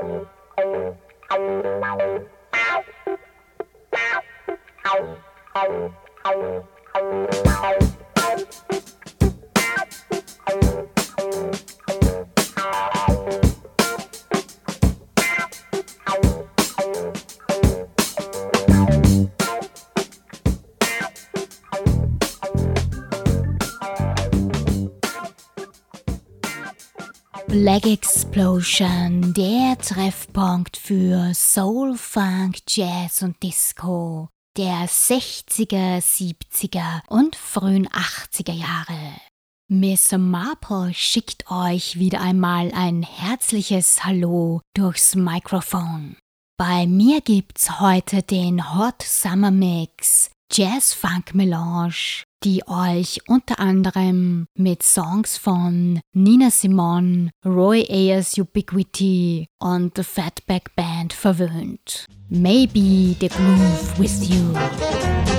Thank you. Black Explosion, der Treffpunkt für Soul, Funk, Jazz und Disco der 60er, 70er und frühen 80er Jahre. Miss Marple schickt euch wieder einmal ein herzliches Hallo durchs Mikrofon. Bei mir gibt's heute den Hot Summer Mix Jazz Funk Melange die euch unter anderem mit Songs von Nina Simone, Roy Ayers Ubiquity und The Fatback Band verwöhnt. Maybe the groove with you.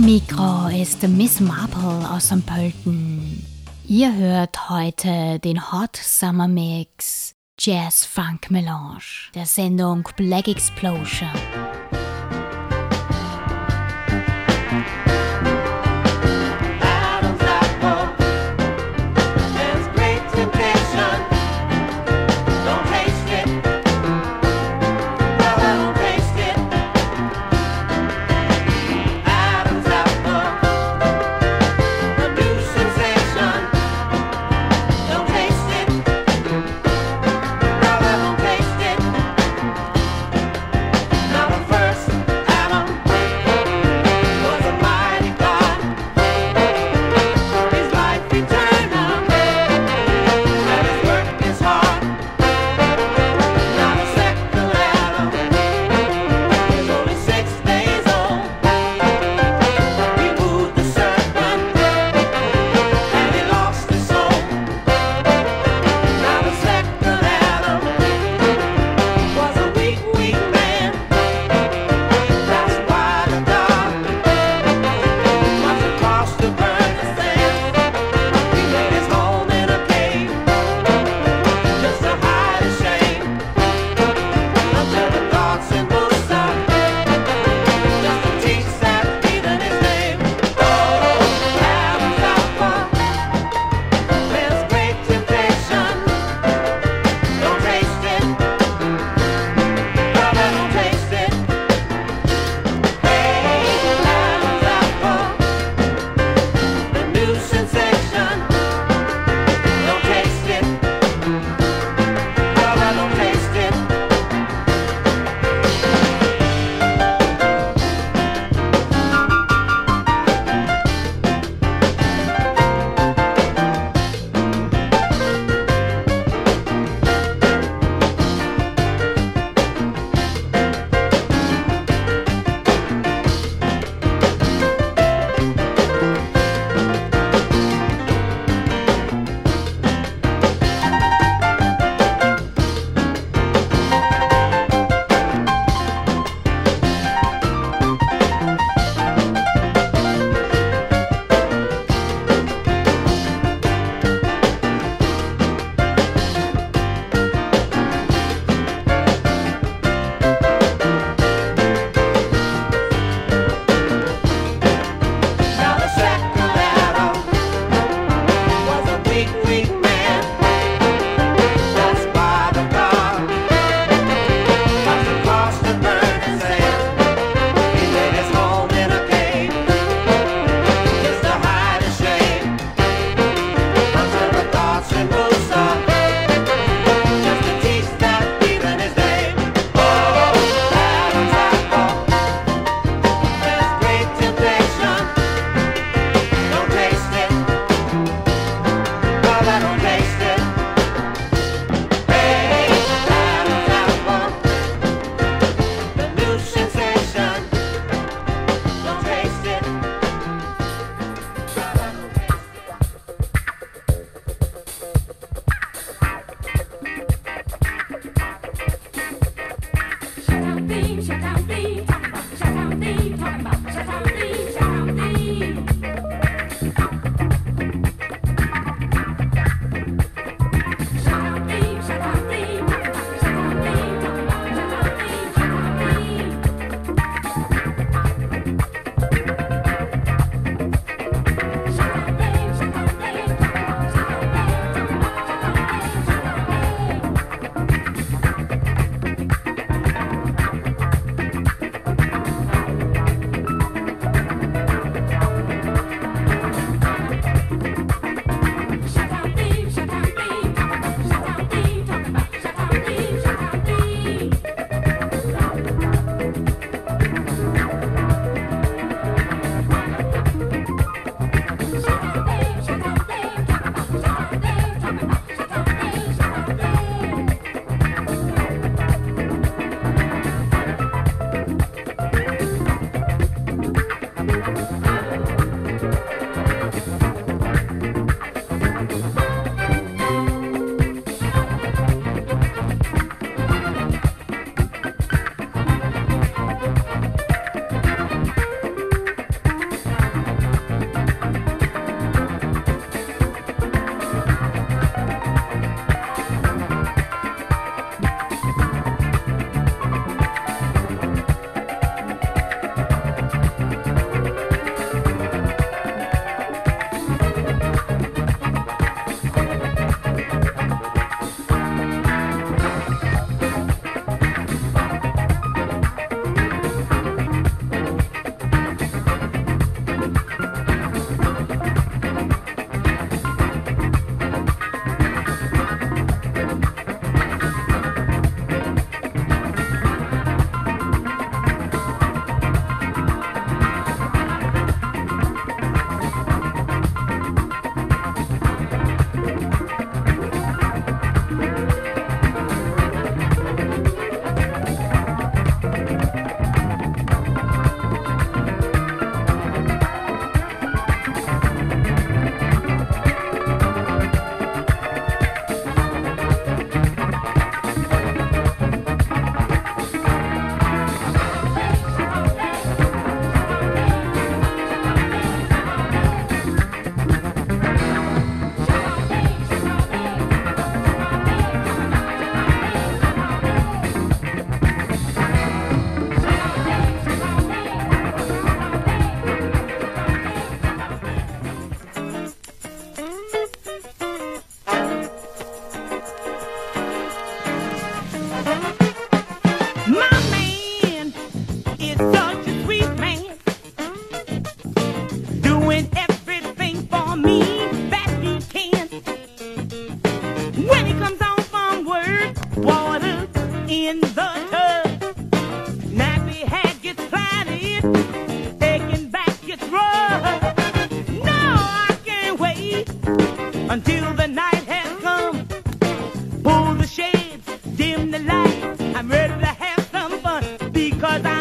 Mikro ist Miss Marple aus St. Pölten. Ihr hört heute den Hot Summer Mix Jazz Funk Melange der Sendung Black Explosion. 么大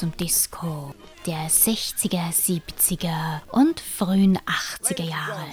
Und Disco der 60er, 70er und frühen 80er Jahre.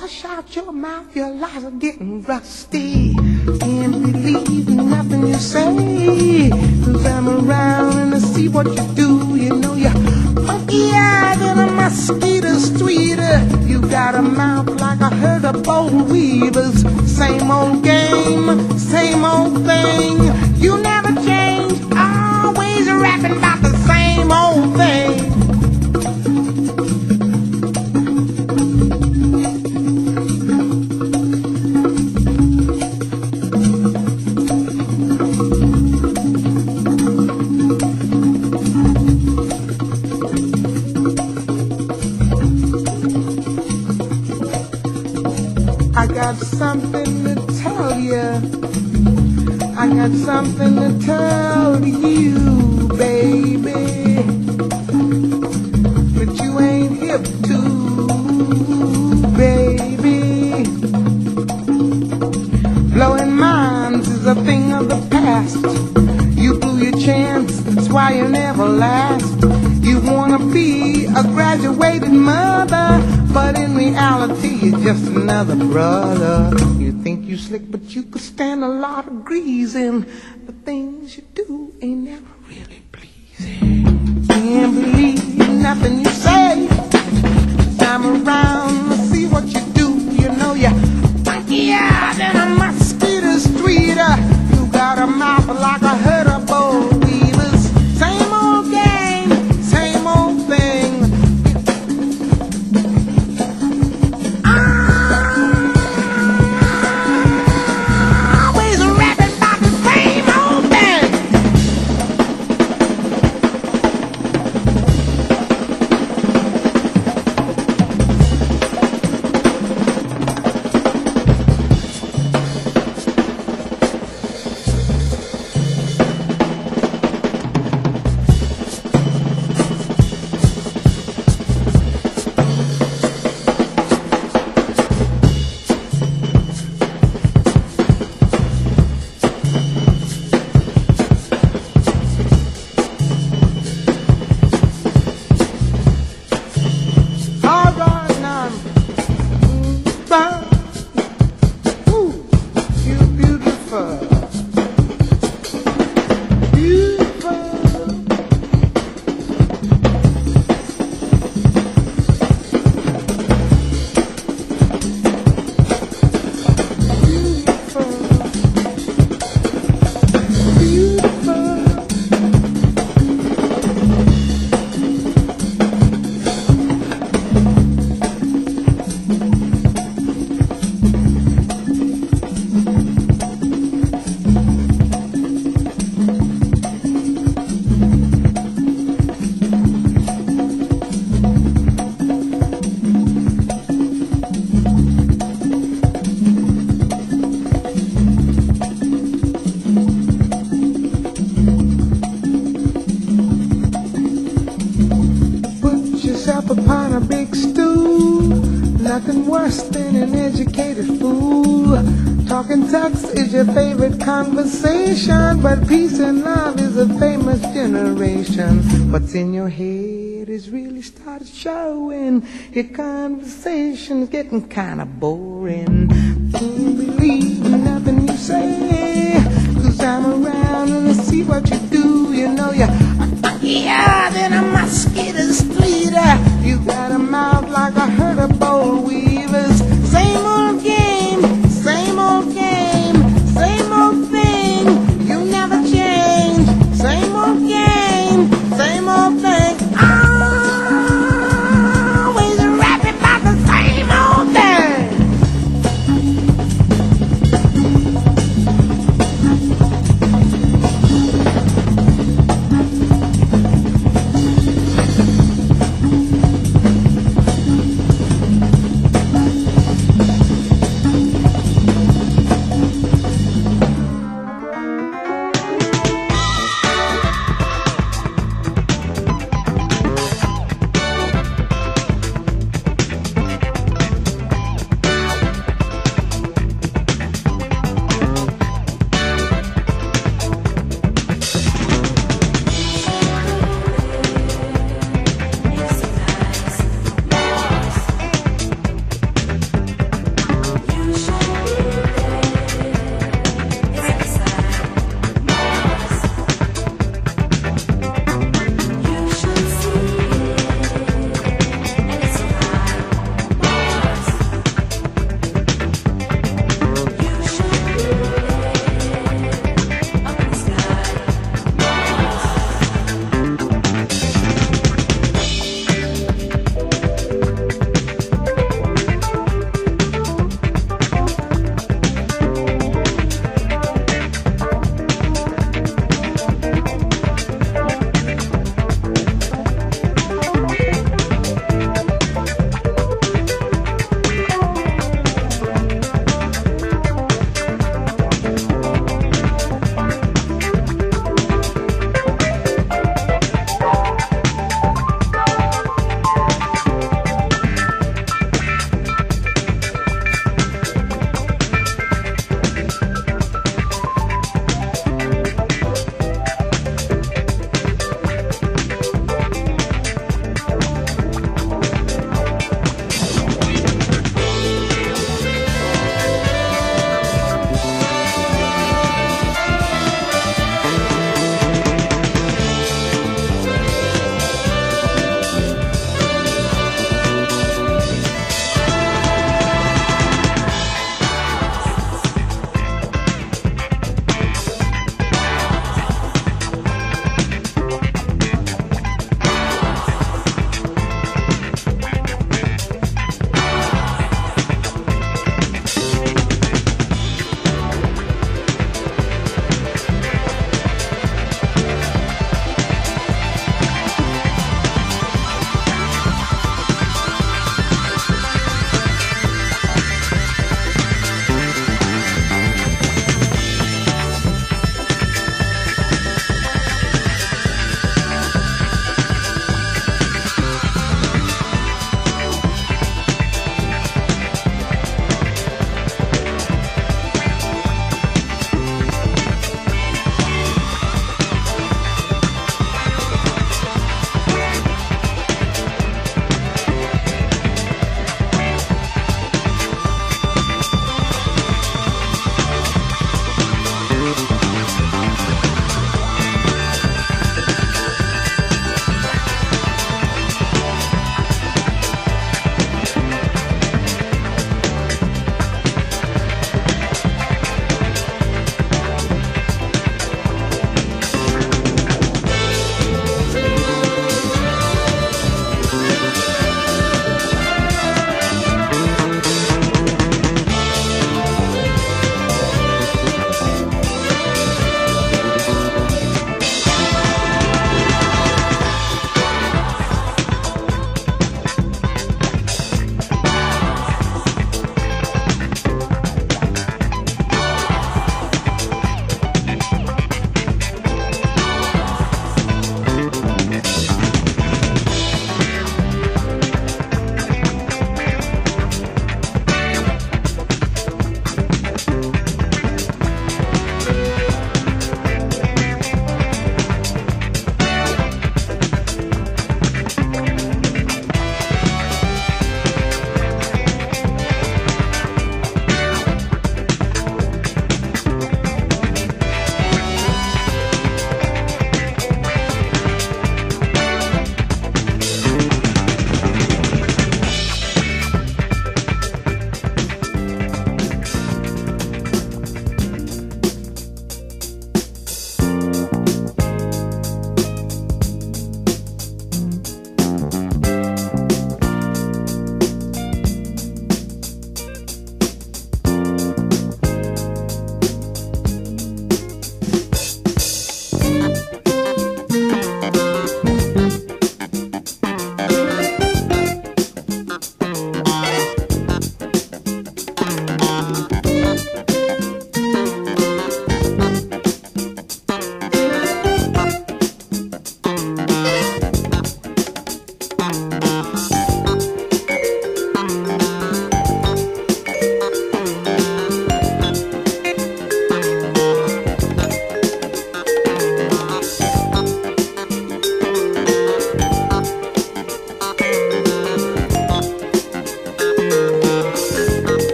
Wash out your mouth, your lies are getting rusty. Can't believe nothing you say. Cause I'm around and I see what you do. You know you're funkier than a mosquito's tweeter. You got a mouth like a herd of boll weavers. Same old game, same old thing. You never I got something to tell you, baby. But you ain't hip to, baby. Blowing minds is a thing of the past. You blew your chance, that's why you never last. You wanna be a graduated mother, but in reality you're just another brother. Slick, but you could stand a lot of greasing. The but peace and love is a famous generation. What's in your head is really started showing. Your conversation's getting kinda boring.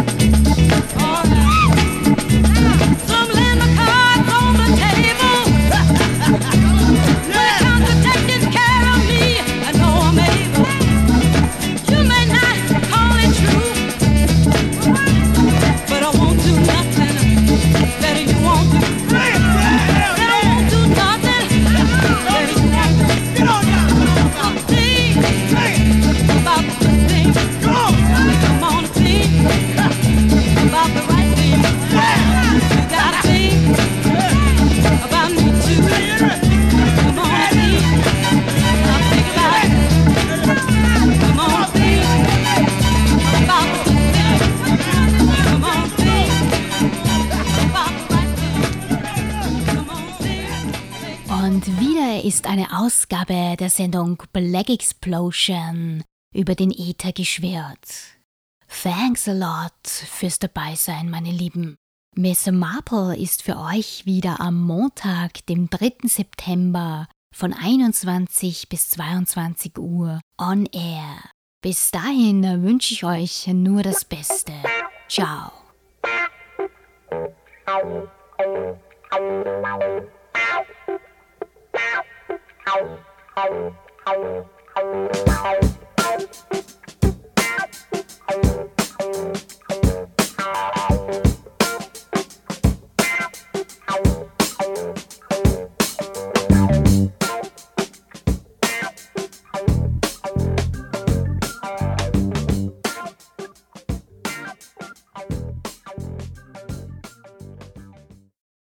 Música Der Sendung Black Explosion über den Äther geschwirrt. Thanks a lot fürs Dabeisein, meine Lieben. Miss Marple ist für euch wieder am Montag, dem 3. September von 21 bis 22 Uhr on air. Bis dahin wünsche ich euch nur das Beste. Ciao. Ow. Thank you.